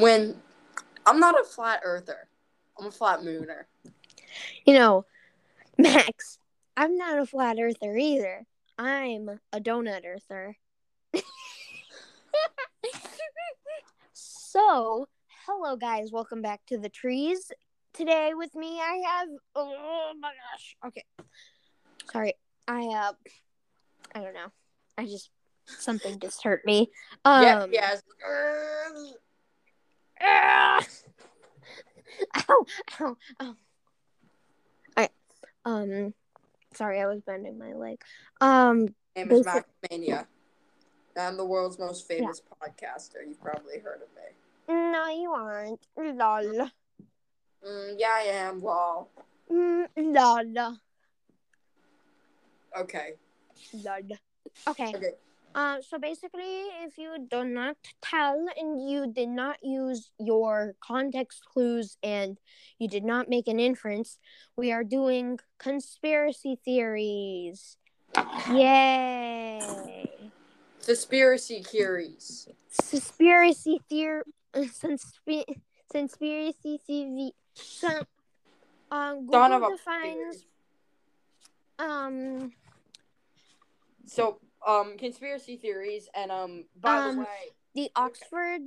when I'm not a flat earther. I'm a flat mooner. You know, Max, I'm not a flat earther either. I'm a donut earther. so, hello guys, welcome back to the trees. Today with me I have oh my gosh. Okay. Sorry. I uh I don't know. I just something just hurt me. Um yeah, yes. Ow, ow, ow. Alright. Um sorry, I was bending my leg. Um name is Basic- Macmania. I'm the world's most famous podcaster. You've probably heard of me. no you aren't. Lol. Mm, yeah, I am. Lol. Mm, lol. Okay. Lol. Okay. Okay. Uh, so basically, if you do not tell and you did not use your context clues and you did not make an inference, we are doing conspiracy theories. Yay! Conspiracy theories. Conspiracy theory. Conspiracy theory. So, Son of Google a defines. Um, So, um, conspiracy theories, and um, by Um, the way, the Oxford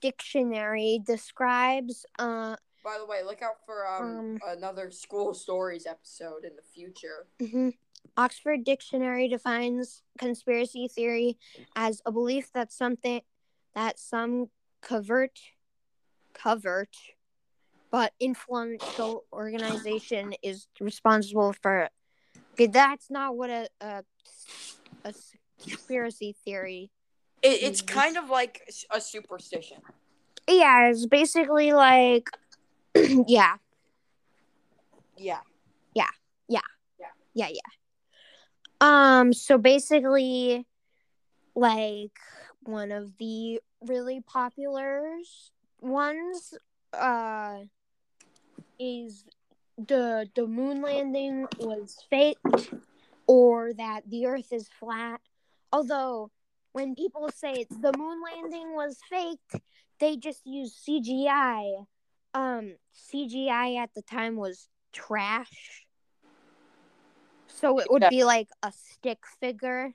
Dictionary describes uh by the way, look out for um, Um, another school stories episode in the future. mhm. Oxford Dictionary defines conspiracy theory as a belief that something that some covert covert but influential organization is responsible for that's not what a a, a conspiracy theory It, it's kind of like a superstition. yeah it's basically like yeah Yeah. yeah yeah Yeah. Yeah. Yeah. um so basically like one of the really popular ones uh is the the moon landing was faked or that the earth is flat. Although when people say the moon landing was faked they just use cgi um cgi at the time was trash. So it would Yeah. be like a stick figure.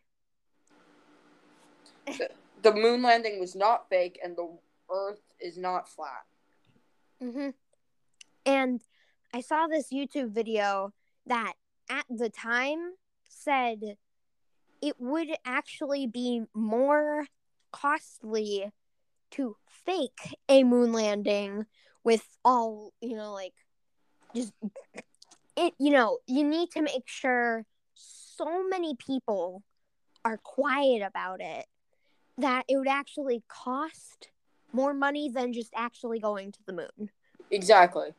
The moon landing was not fake, and the Earth is not flat. hmm And I saw this YouTube video that at the time said it would actually be more costly to fake a moon landing with all, you know, like just it, you know, you need to make sure so many people are quiet about it that it would actually cost more money than just actually going to the moon Exactly.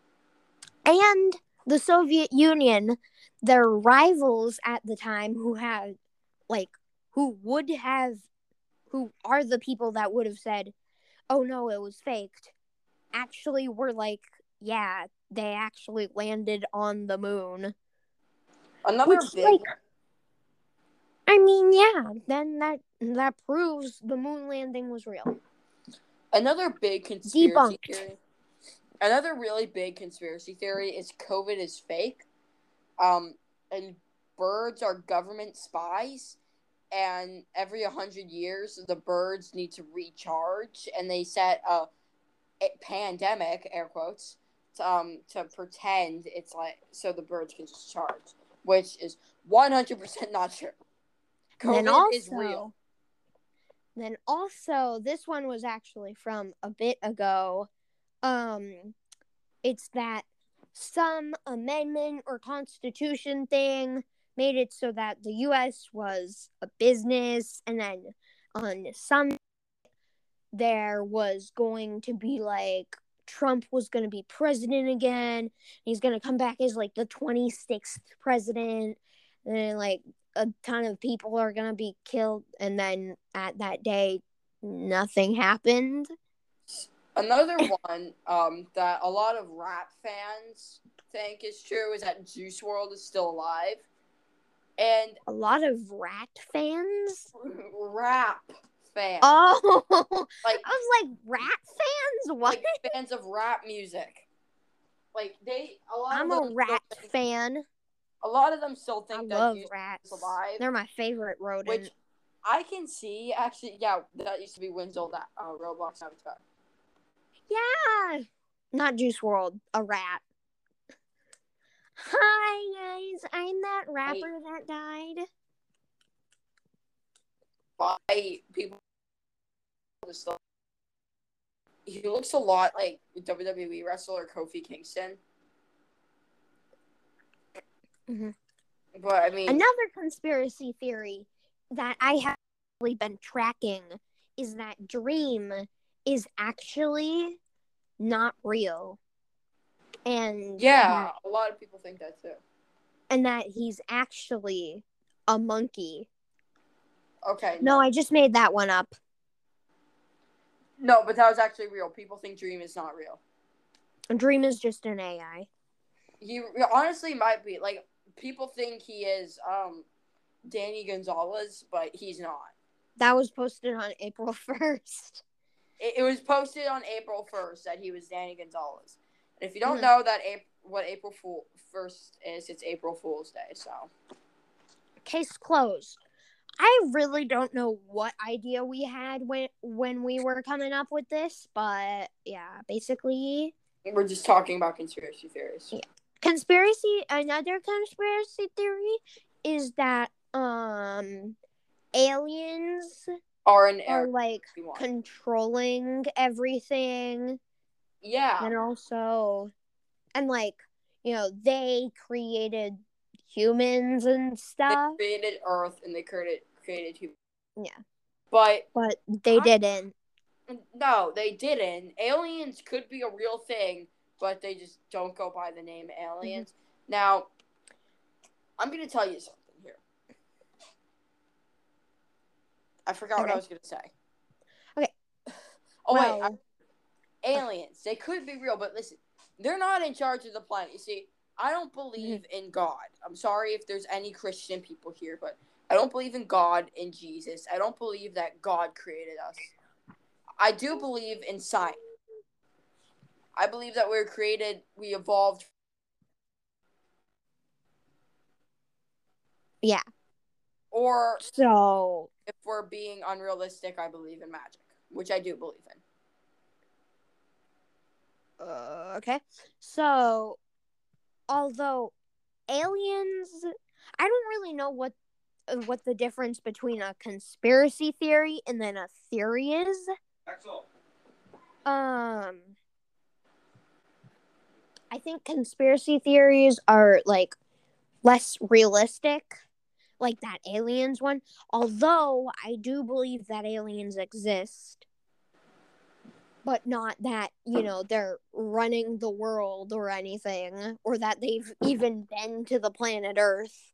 and the Soviet Union, their rivals at the time, who had, like, who would have, who are the people that would have said, oh no, it was faked, actually were like, yeah, they actually landed on the moon. Another Which, big. like, I mean, yeah, then that that proves the moon landing was real. Another big conspiracy Debunked. theory. Another really big conspiracy theory is COVID is fake. Um, and birds are government spies. And every 100 years, the birds need to recharge. And they set a, a pandemic, air quotes, to, um, to pretend it's like so the birds can just charge, which is 100% not true. COVID also, is real. Then also, this one was actually from a bit ago. Um, it's that some amendment or constitution thing made it so that the U.S. was a business, and then on some there was going to be like Trump was going to be president again. He's going to come back as like the 26th president. And then, like a ton of people are going to be killed. And then at that day, nothing happened. Another one um, that a lot of rap fans think is true is that Juice WRLD is still alive. And A lot of rat fans. rap fans. Oh, like I was like, rat fans? What? like fans of rap music. Like they, a lot I'm a rat think, fan. A lot of them still I think that love Jesus rats. is alive, They're my favorite rodent. which I can see. Actually, yeah, that used to be Wynn's old uh, Roblox avatar. Yeah. Not Juice WRLD, a rat. Hi guys, I'm that rapper that died. Why people he looks a lot like WWE wrestler Kofi Kingston. Mhm. But I mean, Another conspiracy theory that I have really been tracking is that Dream is actually not real. And yeah, that- a lot of people think that too. and that he's actually a monkey. Okay, No, I just made that one up. no, but that was actually real. People think Dream is not real. Dream is just an AI. He honestly might be like people think he is um Danny Gonzalez, but he's not. That was posted on April 1st. It, it was posted on April first that he was Danny Gonzalez. And if you don't Mhm. know that April, what April Fool first is, it's April Fool's Day. So Case closed. I really don't know what idea we had when when we were coming up with this, but yeah, basically we're just talking about conspiracy theories. Yeah. conspiracy another conspiracy theory is that um aliens Are in are like controlling everything yeah, and also and like you know they created humans and they stuff created Earth and they created created human. Yeah. but but they I- didn't no, they didn't. Aliens could be a real thing, but they just don't go by the name aliens. Mm-hmm. Now, I'm gonna tell you something here. I forgot what I was gonna say. Okay. Oh wait, I- aliens. They could be real, but listen, they're not in charge of the planet. You see, I don't believe Mm-hmm. in God. I'm sorry if there's any Christian people here, but I don't believe in God in Jesus. I don't believe that God created us. I do believe in science. I believe that we were created, we evolved. Yeah. Or so if we're being unrealistic, I believe in magic, which I do believe in. uh, okay. So although aliens I don't really know what uh, what the difference between a conspiracy theory and then a theory is. Um I think conspiracy theories are like less realistic, like that aliens one. Although I do believe that aliens exist, but not that, you know, they're running the world or anything, or that they've even been to the planet Earth.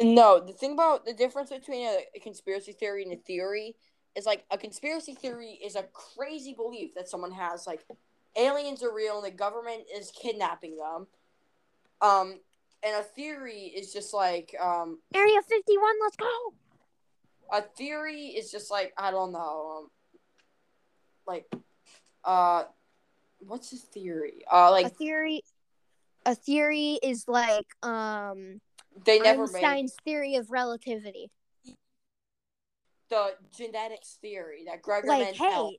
No, the thing about the difference between a, a conspiracy theory and a theory is like a conspiracy theory is a crazy belief that someone has, like aliens are real and the government is kidnapping them. Um, and a theory is just like um, Area 51, let's go! a theory is just like I don't know, um, like uh, what's a theory? Uh, like a theory a theory is like um they never made Einstein's theory of relativity. the genetics theory that Gregor like Mendel. hey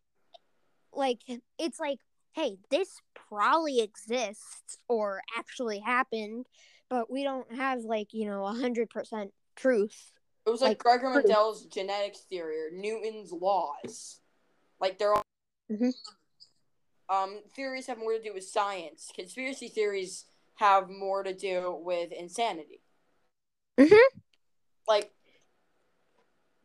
like it's like hey this probably exists or actually happened but we don't have like you know a hundred percent truth It was like, like, Gregor. Mendel's genetics theory or Newton's laws. Like they're all Mhm. um theories have more to do with science. Conspiracy theories have more to do with insanity. Mhm. Like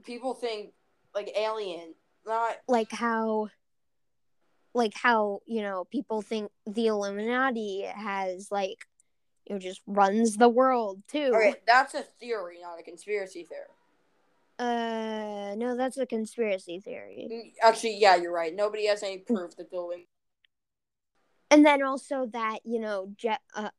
people think like alien not like how like how you know people think the illuminati has like know just runs the world too okay, that's a theory, not a conspiracy theory. uh no that's a conspiracy theory Mm, Actually, yeah, you're right. Nobody has any proof that Illum- and then also that you know Je- uh,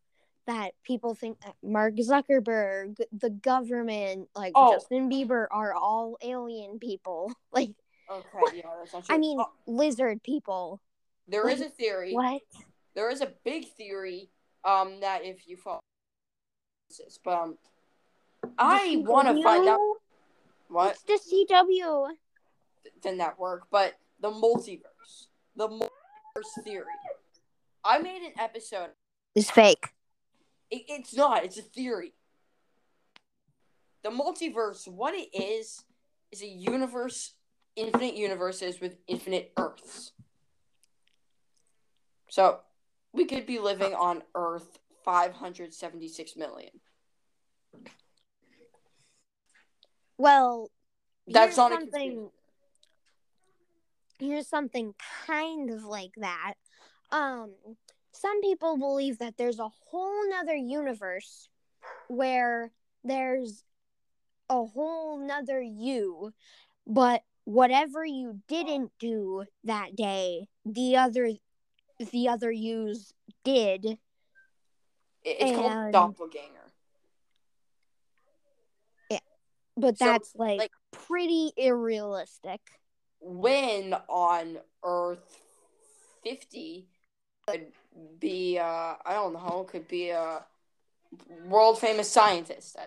that people think that Mark Zuckerberg, the government, like Oh. Justin Bieber, are all alien people. Like, Okay, yeah, that's true. I mean, Oh, lizard people. there is a theory. What? There is a big theory um that if you follow but um, I want to find out what It's the CW. the network, but the multiverse, the multiverse theory. I made an episode. It's fake. It, it's not. It's a theory. The multiverse, what it is, is a universe, infinite universes with infinite Earths. So we could be living on Earth 576 million. Well, That's not something. Here's something kind of like that. Um, some people believe that there's a whole nother universe where there's a whole nother you, but whatever you didn't do that day, the other the other yous did. It- It's called doppelganger. Yeah, But So, that's like, like- pretty unrealistic. when on Earth 50 could be, uh, I don't know, could be a world famous scientist.